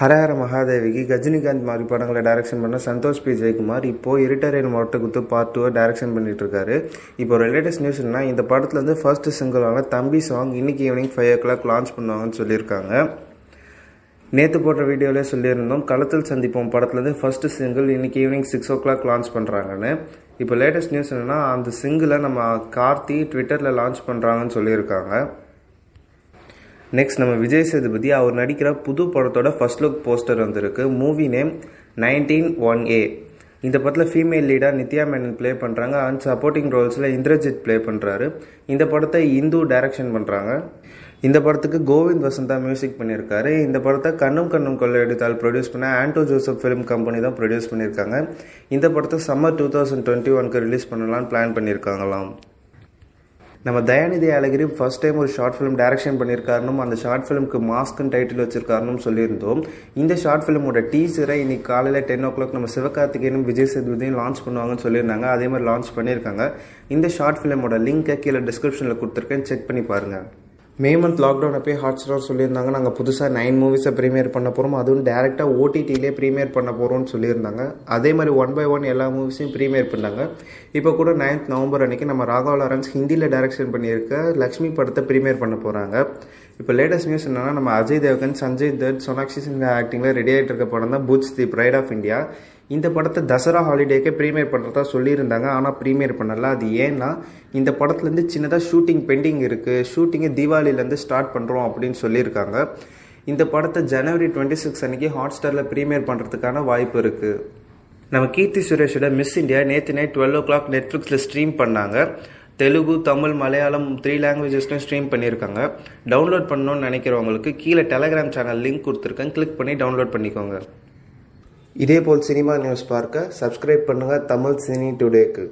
ஹரஹர மகாதேவிக்கு கஜினிகாந்த் மாதிரி படங்களை டைரக்ஷன் பண்ண சந்தோஷ் பி. ஜெயக்குமார் இப்போ இருட்டரையன் மொட்டை குத்து பார்ட் டூவை டைரக்ஷன் பண்ணிட்டு இருக்காரு. இப்போ ஒரு லேட்டஸ்ட் நியூஸ் என்ன இந்த படத்துல இருந்து ஃபர்ஸ்ட் சிங்கிளான தம்பி சாங் இன்னைக்கு evening five o'clock launch பண்ணுவாங்கன்னு சொல்லியிருக்காங்க. நேற்று போட்ட வீடியோவிலே சொல்லியிருந்தோம் களத்தில் சந்திப்போம் படத்துலேருந்து ஃபர்ஸ்ட் சிங்கிள் இன்றைக்கி evening six o'clock launch பண்ணுறாங்கன்னு இப்போ லேட்டஸ்ட் நியூஸ் என்னென்னா அந்த சிங்கிளை நம்ம கார்த்தி ட்விட்டரில் லான்ச் பண்ணுறாங்கன்னு சொல்லியிருக்காங்க. நெக்ஸ்ட் நம்ம விஜய் சேதுபதி அவர் நடிக்கிற புது படத்தோட ஃபர்ஸ்ட் லுக் போஸ்டர் வந்திருக்கு. Movie name nineteen one A இந்த படத்தில் ஃபீமேல் லீடாக நித்யா மேனன் ப்ளே பண்ணுறாங்க அண்ட் சப்போர்ட்டிங் ரோல்ஸில் இந்திரஜித் ப்ளே பண்ணுறாரு இந்த படத்தை இந்து டைரக்ஷன் பண்ணுறாங்க இந்த படத்துக்கு கோவிந்த் வசந்தா மியூசிக் பண்ணியிருக்காரு. இந்த படத்தை கண்ணும் கண்ணும் கொள்ளையடித்தால் ப்ரொடியூஸ் பண்ண ஆண்டோ ஜோசப் ஃபிலிம் கம்பெனி தான் ப்ரொடியூஸ் பண்ணியிருக்காங்க. இந்த படத்தை சம்மர் டூ தௌசண்ட் டுவெண்ட்டி ஒன்க்கு ரிலீஸ் பண்ணலாம்னு பிளான் பண்ணியிருக்காங்களாம். நம்ம தயாநிதி அழகிரி ஃபர்ஸ்ட் டைம் ஒரு ஷார்ட் ஃபிலிம் டைரக்ஷன் பண்ணியிருக்காருனும் அந்த ஷார்ட் ஃபிலிம்க்கு மாஸ்க்னு டைட்டில் வச்சிருக்காருன்னு சொல்லியிருந்தோம். இந்த ஷார்ட் ஃபிலிமோட டீசரை இன்னைக்கு காலையில் டென் ஓ கிளாக் நம்ம சிவகார்த்திகேயனும் விஜய் சேதுபதியும் லான்ச் பண்ணுவாங்கன்னு சொல்லியிருந்தாங்க. அதே மாதிரி லான்ச் பண்ணியிருக்காங்க. இந்த ஷார்ட் ஃபிலிமோட லிங்க்கை கீழே டிஸ்கிரிப்ஷனில் கொடுத்துருக்கேன். செக் பண்ணி பாருங்கள் மே மந்த் லாக்டவுன் போய் ஹாட் ஸ்டார் சொல்லியிருந்தாங்க. நாங்கள் புதுசாக நைன் மூவிஸை ப்ரீமியர் பண்ண போகிறோம் அதுவும் டேரெக்டாக ஓடிடிலே ப்ரீமியர் பண்ண போகிறோம்னு சொல்லியிருந்தாங்க. அதே மாதிரி ஒன் பை ஒன் எல்லா மூவிஸையும் ப்ரீமியர் பண்ணாங்க. இப்போ கூட நைன்த் நவம்பர் அன்றைக்கி நம்ம ராகவ் லாரன்ஸ் ஹிந்தியில் டைரக்ஷன் பண்ணியிருக்க லக்ஷ்மி படத்தை ப்ரீமியர் பண்ண போகிறாங்க இப்போ லேட்டஸ்ட் நியூஸ் என்னன்னா நம்ம அஜய் தேவகன் சஞ்சய் தத் சோனாக்ஷி சின்ஹா ஆக்டிங்கில் ரெடி ஆகிட்டு இருக்க படம் தான் Bhuj the pride of India இந்த படத்தை தசரா ஹாலிடேக்கே ப்ரீமியர் பண்ணுறதா சொல்லியிருந்தாங்க. ஆனால் ப்ரீமியர் பண்ணல. அது ஏன்னா இந்த படத்துலேருந்து சின்னதாக ஷூட்டிங் பெண்டிங் இருக்குது ஷூட்டிங்கை தீபாவளியிலேருந்து ஸ்டார்ட் பண்ணுறோம் அப்படின்னு சொல்லியிருக்காங்க. இந்த படத்தை ஜனவரி டுவெண்ட்டி சிக்ஸ் அன்றைக்கி ஹாட் ஸ்டாரில் ப்ரீமியர் பண்ணுறதுக்கான வாய்ப்பு இருக்குது நம்ம கீர்த்தி சுரேஷோட மிஸ் இந்தியா நேற்று நைட் டுவெல் ஓ கிளாக் நெட்ஃப்ளிக்ஸில் ஸ்ட்ரீம் பண்ணாங்க. தெலுங்கு தமிழ் மலையாளம் த்ரீ லாங்குவேஜஸ்லையும் ஸ்ட்ரீம் பண்ணியிருக்காங்க. டவுன்லோட் பண்ணணும்னு நினைக்கிறவங்களுக்கு கீழே டெலகிராம் சேனல் லிங்க் கொடுத்துருக்கேன். கிளிக் பண்ணி டவுன்லோட் பண்ணிக்கோங்க. இதேபோல் சினிமா நியூஸ் பார்க்க சப்ஸ்கிரைப் பண்ணுங்கள் தமிழ் சினி டுடேக்கு.